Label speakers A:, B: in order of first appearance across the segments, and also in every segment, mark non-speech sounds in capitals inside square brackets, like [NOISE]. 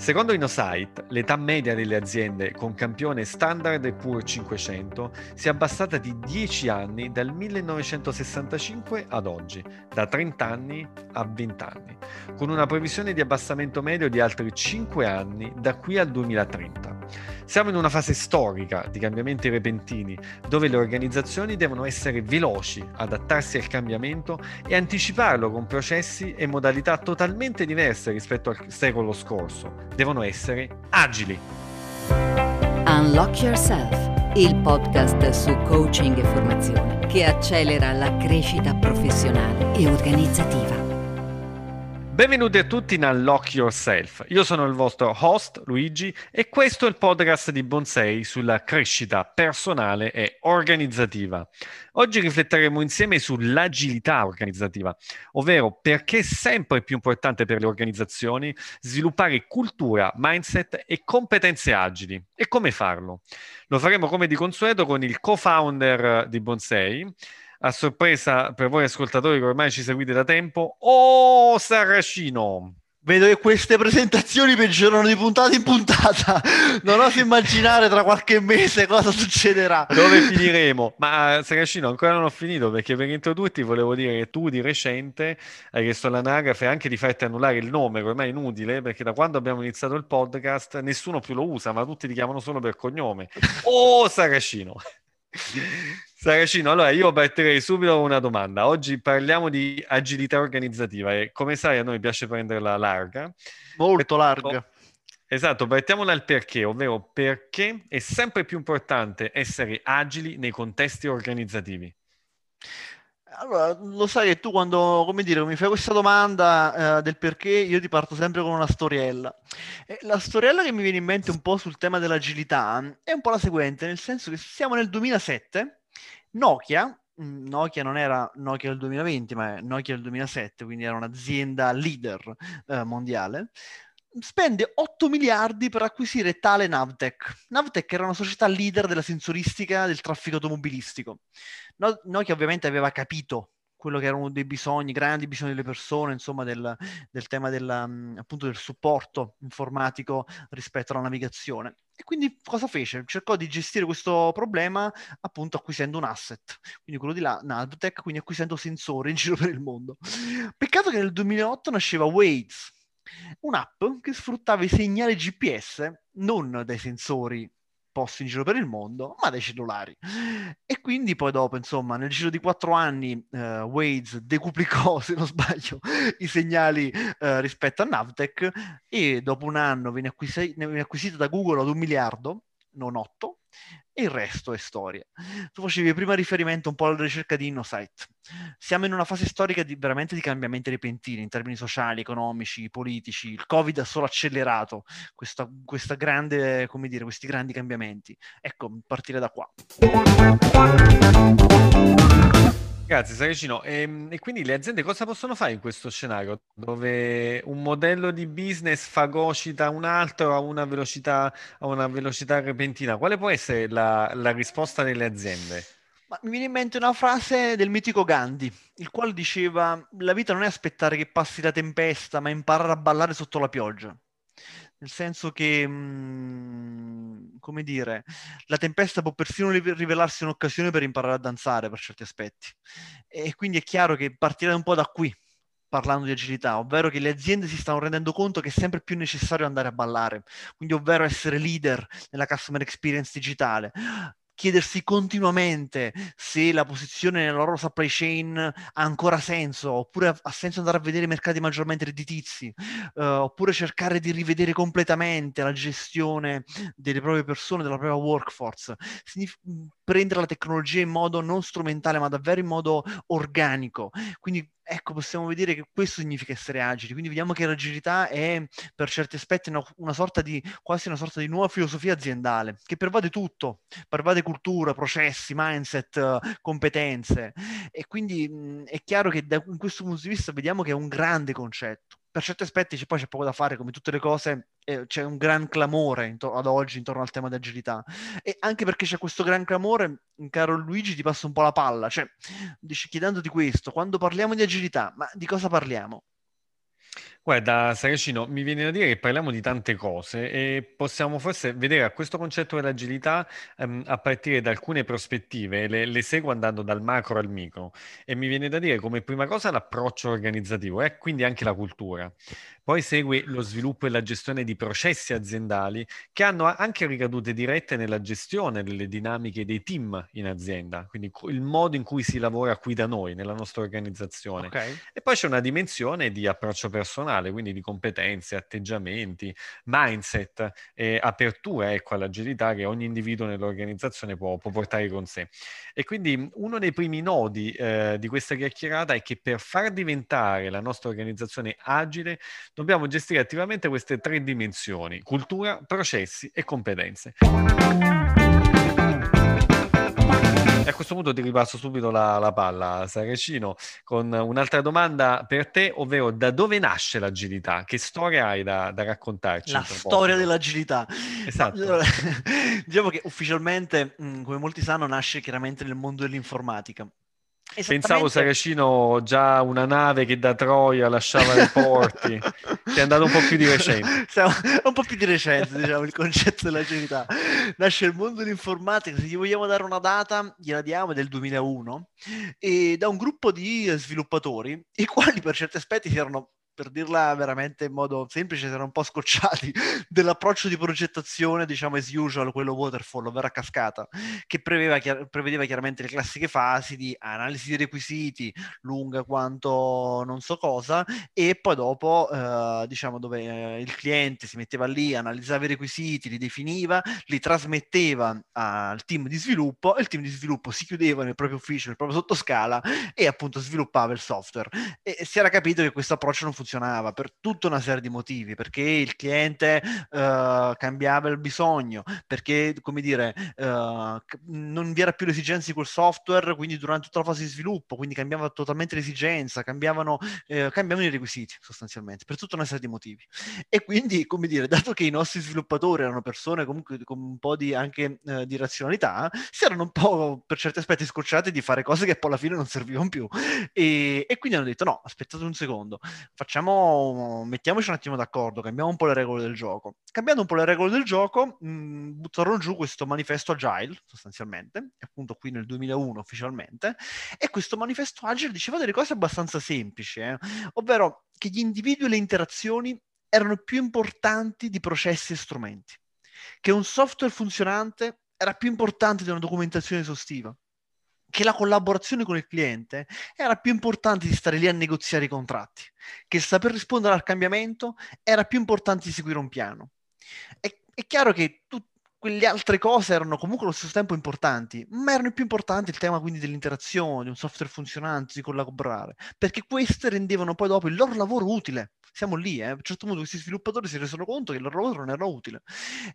A: Secondo InnoSight, l'età media delle aziende con campione standard e pur 500 si è abbassata di 10 anni dal 1965 ad oggi, da 30 anni a 20 anni, con una previsione di abbassamento medio di altri 5 anni da qui al 2030. Siamo in una fase storica di cambiamenti repentini, dove le organizzazioni devono essere veloci, adattarsi al cambiamento e anticiparlo con processi e modalità totalmente diverse rispetto al secolo scorso. Devono essere agili.
B: Unlock Yourself, il podcast su coaching e formazione che accelera la crescita professionale e organizzativa.
A: Benvenuti a tutti in Unlock Yourself. Io sono il vostro host Luigi e questo è il podcast di Bonsei sulla crescita personale e organizzativa. Oggi rifletteremo insieme sull'agilità organizzativa, ovvero perché è sempre più importante per le organizzazioni sviluppare cultura, mindset e competenze agili e come farlo. Lo faremo come di consueto con il co-founder di Bonsei a sorpresa per voi ascoltatori che ormai ci seguite da tempo, oh Saracino!
C: Vedo che queste presentazioni peggiorano di puntata in puntata. Non oso immaginare tra qualche mese cosa succederà.
A: Dove finiremo? Ma Saracino, ancora non ho finito perché per introdurti volevo dire che tu di recente hai chiesto all'anagrafe anche di farti annullare il nome, ormai è inutile perché da quando abbiamo iniziato il podcast nessuno più lo usa, ma tutti ti chiamano solo per cognome. [LAUGHS] Oh Saracino! Saracino, allora io partirei subito con una domanda. Oggi parliamo di agilità organizzativa e come sai a noi piace prenderla larga.
C: Molto larga.
A: Esatto, partiamo dal perché, ovvero perché è sempre più importante essere agili nei contesti organizzativi.
C: Allora, lo sai che tu quando, come dire, mi fai questa domanda eh, del perché, io ti parto sempre con una storiella. E la storiella che mi viene in mente un po' sul tema dell'agilità è un po' la seguente, nel senso che siamo nel 2007 Nokia, mm, Nokia non era Nokia del 2020, ma è Nokia del 2007, quindi era un'azienda leader eh, mondiale, spende 8 miliardi per acquisire tale Navtec. Navtec era una società leader della sensoristica del traffico automobilistico. No- Nokia ovviamente aveva capito quello che erano dei bisogni, grandi bisogni delle persone, insomma, del, del tema del, mm, appunto del supporto informatico rispetto alla navigazione. E quindi cosa fece? Cercò di gestire questo problema appunto acquisendo un asset, quindi quello di là, Navtec, quindi acquisendo sensori in giro per il mondo. Peccato che nel 2008 nasceva Waze, un'app che sfruttava i segnali GPS non dai sensori posti in giro per il mondo, ma dai cellulari. E quindi poi dopo, insomma, nel giro di quattro anni uh, Waze decuplicò, [LAUGHS] se non sbaglio, i segnali uh, rispetto a Navtec e dopo un anno viene, viene acquisita da Google ad un miliardo, non otto, e il resto è storia. Tu facevi prima riferimento un po' alla ricerca di InnoSight. Siamo in una fase storica di, veramente di cambiamenti repentini in termini sociali, economici, politici. Il Covid ha solo accelerato questa, questa grande, dire, questi grandi cambiamenti. Ecco, partire da qua.
A: Grazie Saracino. E, ehm, e, quindi le aziende cosa possono fare in questo scenario dove un modello di business fagocita un altro a una velocità, a una velocità repentina? Quale può essere la, la risposta delle aziende?
C: Ma mi viene in mente una frase del mitico Gandhi, il quale diceva: La vita non è aspettare che passi la tempesta, ma imparare a ballare sotto la pioggia nel senso che, mh, mhmm, come dire, la tempesta può persino rivelarsi un'occasione per imparare a danzare per certi aspetti. E quindi è chiaro che partirà un po' da qui, parlando di agilità, ovvero che le aziende si stanno rendendo conto che è sempre più necessario andare a ballare, quindi ovvero essere leader nella customer experience digitale, chiedersi continuamente se la posizione nella loro supply chain ha ancora senso, oppure ha senso andare a vedere mercati maggiormente redditizi, uh, oppure cercare di rivedere completamente la gestione delle proprie persone, della propria workforce. Signif- prendere la tecnologia in modo non strumentale, ma davvero in modo organico. Quindi ecco, possiamo vedere che questo significa essere agili. Quindi vediamo che l'agilità è per certi aspetti una, una, sorta di quasi una sorta di nuova filosofia aziendale che pervade tutto, pervade cultura, processi, mindset, competenze. E quindi mh, è chiaro che da questo punto di vista vediamo che è un grande concetto per certi aspetti c'è, poi c'è poco da fare, come tutte le cose, eh, c'è un gran clamore intor- ad oggi intorno al tema di agilità. E anche perché c'è questo gran clamore, caro Luigi, ti passa un po' la palla. Cioè, dici, chiedendoti questo, quando parliamo di agilità, ma di cosa parliamo?
A: Guarda, Saracino, mi viene da dire che parliamo di tante cose e possiamo forse vedere a questo concetto dell'agilità ehm, a partire da alcune prospettive, le, le seguo andando dal macro al micro e mi viene da dire come prima cosa l'approccio organizzativo e quindi anche la cultura. Poi segue lo sviluppo e la gestione di processi aziendali che hanno anche ricadute dirette nella gestione delle dinamiche dei team in azienda, quindi il modo in cui si lavora qui da noi, nella nostra organizzazione. Okay. E poi c'è una dimensione di approccio personale, quindi di competenze, atteggiamenti, mindset e apertura ecco, all'agilità che ogni individuo nell'organizzazione può, può, portare con sé. E quindi uno dei primi nodi eh, di questa chiacchierata è che per far diventare la nostra organizzazione agile dobbiamo gestire attivamente queste tre dimensioni, cultura, processi e competenze. A questo punto ti ripasso subito la, la palla, Saracino, con un'altra domanda per te, ovvero da dove nasce l'agilità? Che storia hai da, da raccontarci?
C: La storia dell'agilità. Esatto. Allora, [LAUGHS] diciamo che ufficialmente, come molti sanno, nasce chiaramente nel mondo dell'informatica.
A: Pensavo Saracino già una nave che da Troia lasciava i porti, è andato un po' più di recente. [LAUGHS]
C: Siamo un po' più di recente, diciamo, il concetto dell'agilità. Nasce il mondo dell'informatica, se gli vogliamo dare una data, gliela diamo, del 2001, e da un gruppo di sviluppatori, i quali per certi aspetti si erano per dirla veramente in modo semplice, si erano un po' scocciati [LAUGHS] dell'approccio di progettazione, diciamo as usual, quello waterfall, ovvero a cascata, che chiar- prevedeva chiaramente le classiche fasi di analisi di requisiti, lunga quanto non so cosa, e poi dopo, eh, diciamo, dove eh, il cliente si metteva lì, analizzava i requisiti, li definiva, li trasmetteva al team di sviluppo e il team di sviluppo si chiudeva nel proprio ufficio, nel proprio sottoscala e appunto sviluppava il software. E si era capito che questo approccio non funzionava funzionava per tutta una serie di motivi, perché il cliente uh, cambiava il bisogno, perché, come dire, uh, non vi era più l'esigenza di quel software, quindi durante tutta la fase di sviluppo, quindi cambiava totalmente l'esigenza, cambiavano, uh, cambiavano i requisiti sostanzialmente, per tutta una serie di motivi. E quindi, come dire, dato che i nostri sviluppatori erano persone comunque con un po' di, anche di razionalità, si erano un po' per certi aspetti scocciati di fare cose che poi alla fine non servivano più. E, e quindi hanno detto no, aspettate un secondo, facciamo facciamo, mettiamoci un attimo d'accordo, cambiamo un po' le regole del gioco. Cambiando un po' le regole del gioco, mh, buttarono giù questo manifesto agile, sostanzialmente, appunto qui nel 2001 ufficialmente, e questo manifesto agile diceva delle cose abbastanza semplici, eh? ovvero che gli individui e le interazioni erano più importanti di processi e strumenti, che un software funzionante era più importante di una documentazione esaustiva, che la collaborazione con il cliente era più importante di stare lì a negoziare i contratti, che saper rispondere al cambiamento era più importante di seguire un piano. È, è chiaro che tutte quelle altre cose erano comunque allo stesso tempo importanti, ma erano più importanti il tema quindi dell'interazione, di un software funzionante, di collaborare, perché queste rendevano poi dopo il loro lavoro utile siamo lì, eh. a un certo punto questi sviluppatori si resero conto che il loro lavoro non era utile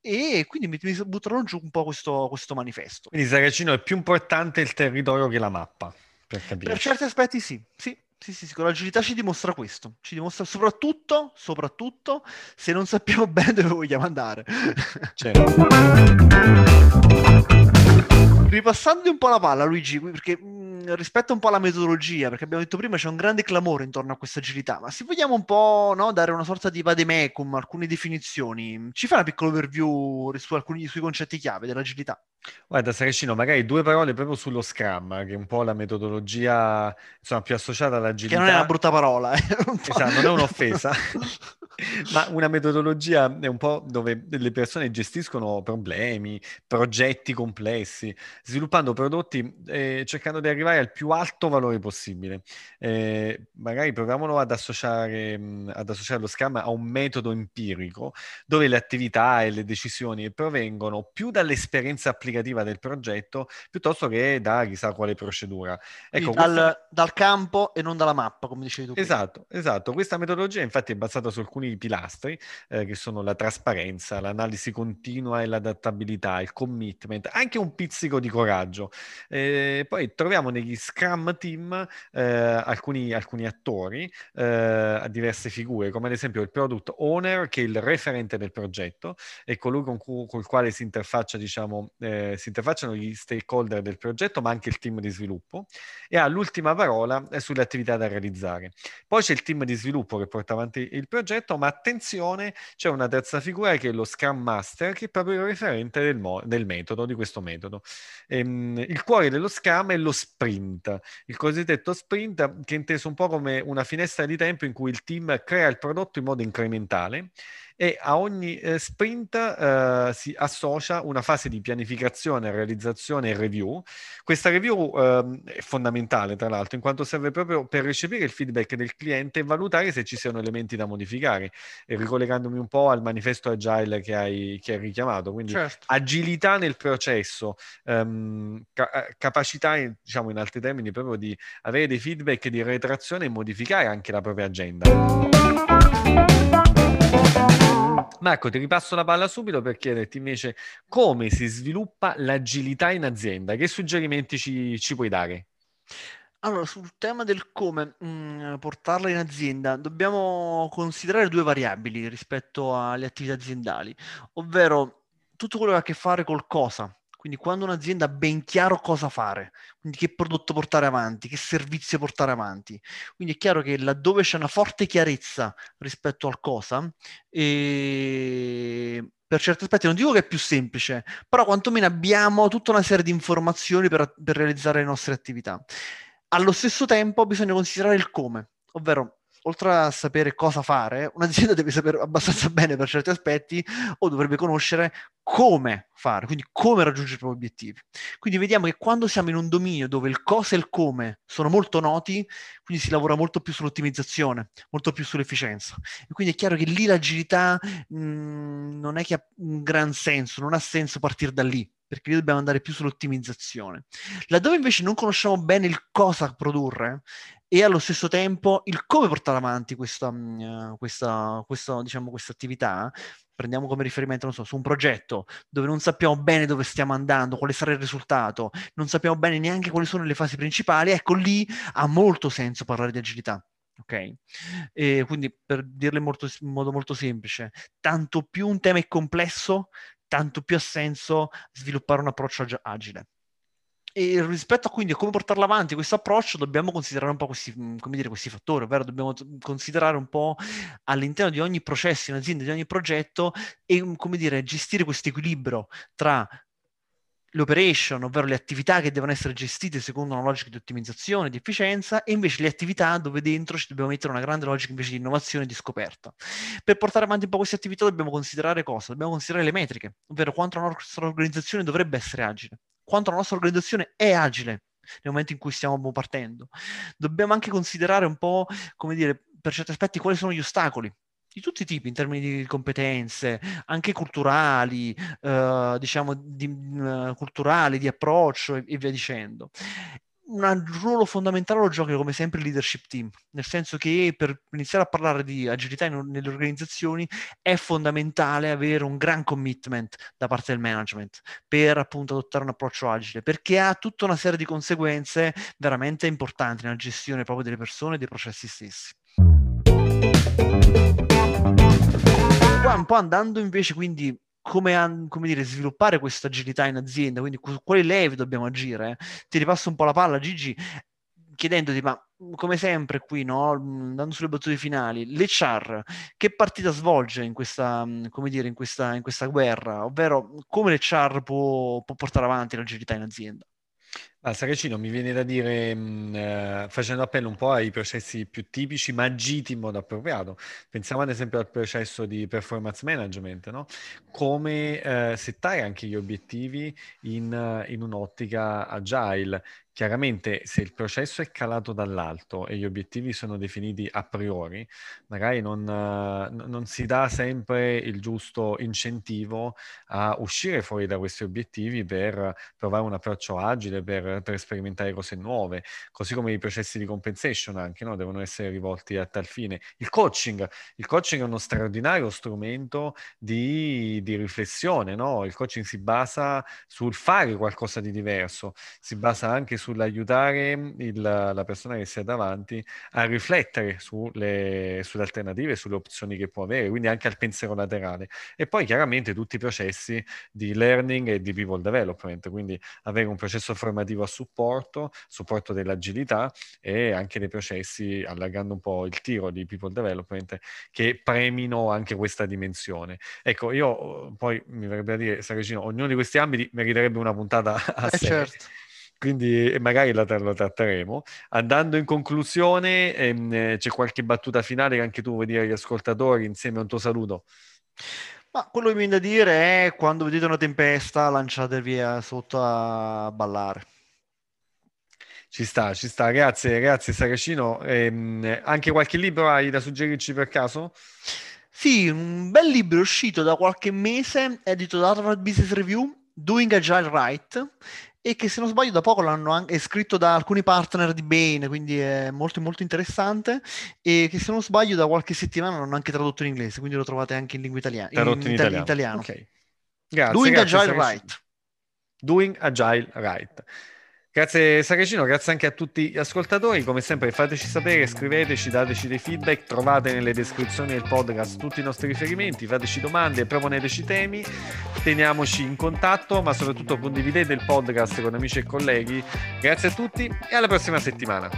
C: e quindi mi, mi buttarono giù un po' questo, questo manifesto.
A: Quindi Saracino è più importante il territorio che la mappa, per capire.
C: Per certi aspetti sì, sì, sì, sì, sì, con l'agilità ci dimostra questo, ci dimostra soprattutto, soprattutto se non sappiamo [LAUGHS] bene dove vogliamo andare. Certo. Ripassando un po' la palla, Luigi, perché mh, rispetto un po' alla metodologia, perché abbiamo detto prima c'è un grande clamore intorno a questa agilità, ma se vogliamo un po' no, dare una sorta di vademecum, alcune definizioni, ci fa una piccola overview su alcuni sui concetti chiave dell'agilità?
A: Guarda, Saracino, magari due parole proprio sullo Scrum, che è un po' la metodologia insomma, più associata all'agilità.
C: Che non è una brutta parola. Eh? [LAUGHS]
A: esatto, non è un'offesa. [LAUGHS] [LAUGHS] ma una metodologia è un po' dove le persone gestiscono problemi, progetti complessi, sviluppando prodotti eh, cercando di arrivare al più alto valore possibile. Eh, magari proviamolo ad associare, mh, ad associare lo Scrum a un metodo empirico dove le attività e le decisioni provengono più dall'esperienza applicativa del progetto piuttosto che da chissà quale procedura.
C: Ecco, dal, questa... dal campo e non dalla mappa, come dicevi tu.
A: Esatto, esatto. Questa metodologia infatti è basata su alcuni alcuni pilastri eh, che sono la trasparenza, l'analisi continua e l'adattabilità, il commitment, anche un pizzico di coraggio. Eh, poi troviamo negli Scrum Team eh, alcuni, alcuni, attori eh, a diverse figure, come ad esempio il Product Owner, che è il referente del progetto, è colui con cui, col quale si interfaccia, diciamo, eh, si interfacciano gli stakeholder del progetto, ma anche il team di sviluppo, e ha l'ultima parola sulle attività da realizzare. Poi c'è il team di sviluppo che porta avanti il progetto, ma attenzione, c'è una terza figura che è lo Scrum Master, che è proprio il referente del, mo- del metodo, di questo metodo. Ehm, il cuore dello Scrum è lo sprint, il cosiddetto sprint che è inteso un po' come una finestra di tempo in cui il team crea il prodotto in modo incrementale e a ogni eh, sprint eh, si associa una fase di pianificazione, realizzazione e review. Questa review eh, è fondamentale, tra l'altro, in quanto serve proprio per recepire il feedback del cliente e valutare se ci siano elementi da modificare. E ricollegandomi un po' al manifesto agile che hai, che hai richiamato, quindi certo. agilità nel processo, ehm, ca- eh, capacità, diciamo in altri termini, proprio di avere dei feedback di retrazione e modificare anche la propria agenda. Marco, ti ripasso la palla subito per chiederti invece come si sviluppa l'agilità in azienda. Che suggerimenti ci, ci puoi dare?
C: Allora, sul tema del come mh, mm, portarla in azienda, dobbiamo considerare due variabili rispetto alle attività aziendali, ovvero tutto quello che ha a che fare col cosa, quindi quando un'azienda ha ben chiaro cosa fare, quindi che prodotto portare avanti, che servizio portare avanti, quindi è chiaro che laddove c'è una forte chiarezza rispetto al cosa, e per certi aspetti non dico che è più semplice, però quantomeno abbiamo tutta una serie di informazioni per, per realizzare le nostre attività. Allo stesso tempo bisogna considerare il come, ovvero oltre a sapere cosa fare, un'azienda [LAUGHS] deve sapere abbastanza bene per certi aspetti o dovrebbe conoscere come fare, quindi come raggiungere i propri obiettivi. Quindi vediamo che quando siamo in un dominio dove il cosa e il come sono molto noti, quindi si lavora molto più sull'ottimizzazione, molto più sull'efficienza. E quindi è chiaro che lì l'agilità mh, mm, non è che ha un gran senso, non ha senso partire da lì perché lì dobbiamo andare più sull'ottimizzazione. Laddove invece non conosciamo bene il cosa produrre, e allo stesso tempo il come portare avanti questa, uh, questa, questa, diciamo, questa attività. Prendiamo come riferimento, so, su un progetto dove non sappiamo bene dove stiamo andando, quale sarà il risultato, non sappiamo bene neanche quali sono le fasi principali, ecco lì ha molto senso parlare di agilità. Ok? E quindi per dirle molto, in modo molto semplice, tanto più un tema è complesso, tanto più ha senso sviluppare un approccio agile. E rispetto a quindi a come portarlo avanti questo approccio, dobbiamo considerare un po' questi, mhmm, dire, questi fattori, ovvero dobbiamo considerare un po' all'interno di ogni processo, in azienda, di ogni progetto, e come dire, gestire questo equilibrio tra l'operation, ovvero le attività che devono essere gestite secondo una logica di ottimizzazione, di efficienza, e invece le attività dove dentro ci dobbiamo mettere una grande logica invece di innovazione e di scoperta. Per portare avanti un po' queste attività dobbiamo considerare cosa? Dobbiamo considerare le metriche, ovvero quanto la nostra organizzazione dovrebbe essere agile quanto la nostra organizzazione è agile nel momento in cui stiamo partendo. Dobbiamo anche considerare un po', come dire, per certi aspetti, quali sono gli ostacoli di tutti i tipi, in termini di competenze, anche culturali, eh, diciamo, di, uh, culturali, di approccio e, e via dicendo un ruolo fondamentale lo gioca come sempre il leadership team, nel senso che per iniziare a parlare di agilità in, nelle organizzazioni è fondamentale avere un gran commitment da parte del management per appunto adottare un approccio agile, perché ha tutta una serie di conseguenze veramente importanti nella gestione proprio delle persone e dei processi stessi. Qua un po' andando invece quindi come, come dire, sviluppare questa agilità in azienda, quindi su quali levi dobbiamo agire. Ti ripasso un po' la palla, Gigi, chiedendoti, ma come sempre qui, no? andando sulle battute finali, l'HR che partita svolge in questa, come dire, in questa, in questa guerra, ovvero come l'HR può, può portare avanti l'agilità in azienda?
A: A Saracino mi viene da dire, mh, eh, facendo appello un po' ai processi più tipici, ma agiti in modo appropriato. Pensiamo ad esempio al processo di performance management, no? Come eh, settare anche gli obiettivi in, in un'ottica agile chiaramente se il processo è calato dall'alto e gli obiettivi sono definiti a priori, magari non, non si dà sempre il giusto incentivo a uscire fuori da questi obiettivi per provare un approccio agile, per, per sperimentare cose nuove, così come i processi di compensation anche no? devono essere rivolti a tal fine. Il coaching, il coaching è uno straordinario strumento di, di riflessione, no? il coaching si basa sul fare qualcosa di diverso, si basa anche sull'aiutare il, la persona che si ha davanti a riflettere sulle, sulle alternative, sulle opzioni che può avere, quindi anche al pensiero laterale. E poi chiaramente tutti i processi di learning e di people development, quindi avere un processo formativo a supporto, supporto dell'agilità e anche dei processi, allargando un po' il tiro di people development, che premino anche questa dimensione. Ecco, io poi mi verrebbe a dire, Saracino, ognuno di questi ambiti meriterebbe una puntata a eh sé. Certo quindi magari la, lo tratteremo. Andando in conclusione, ehm, c'è qualche battuta finale che anche tu vuoi dire agli ascoltatori insieme a un tuo saluto?
C: Ma quello che mi viene da dire è quando vedete una tempesta lanciatevi sotto a ballare.
A: Ci sta, ci sta, grazie, grazie Saracino. Ehm, anche qualche libro hai da suggerirci per caso?
C: Sì, un bel libro uscito da qualche mese, edito da Harvard Business Review, Doing Agile Right, e che se non sbaglio da poco l'hanno anche scritto da alcuni partner di Bain, quindi è molto molto interessante e che se non sbaglio da qualche settimana l'hanno anche tradotto in inglese, quindi lo trovate anche in lingua italiana.
A: Tradotto in, in italiano. italiano.
C: Okay. Grazie, Doing grazie, Agile Right.
A: Doing Agile Right. Grazie Saracino, grazie anche a tutti gli ascoltatori. Come sempre fateci sapere, scriveteci, dateci dei feedback, trovate nelle descrizioni del podcast tutti i nostri riferimenti, fateci domande, proponeteci temi, teniamoci in contatto, ma soprattutto condividete il podcast con amici e colleghi. Grazie a tutti e alla prossima settimana.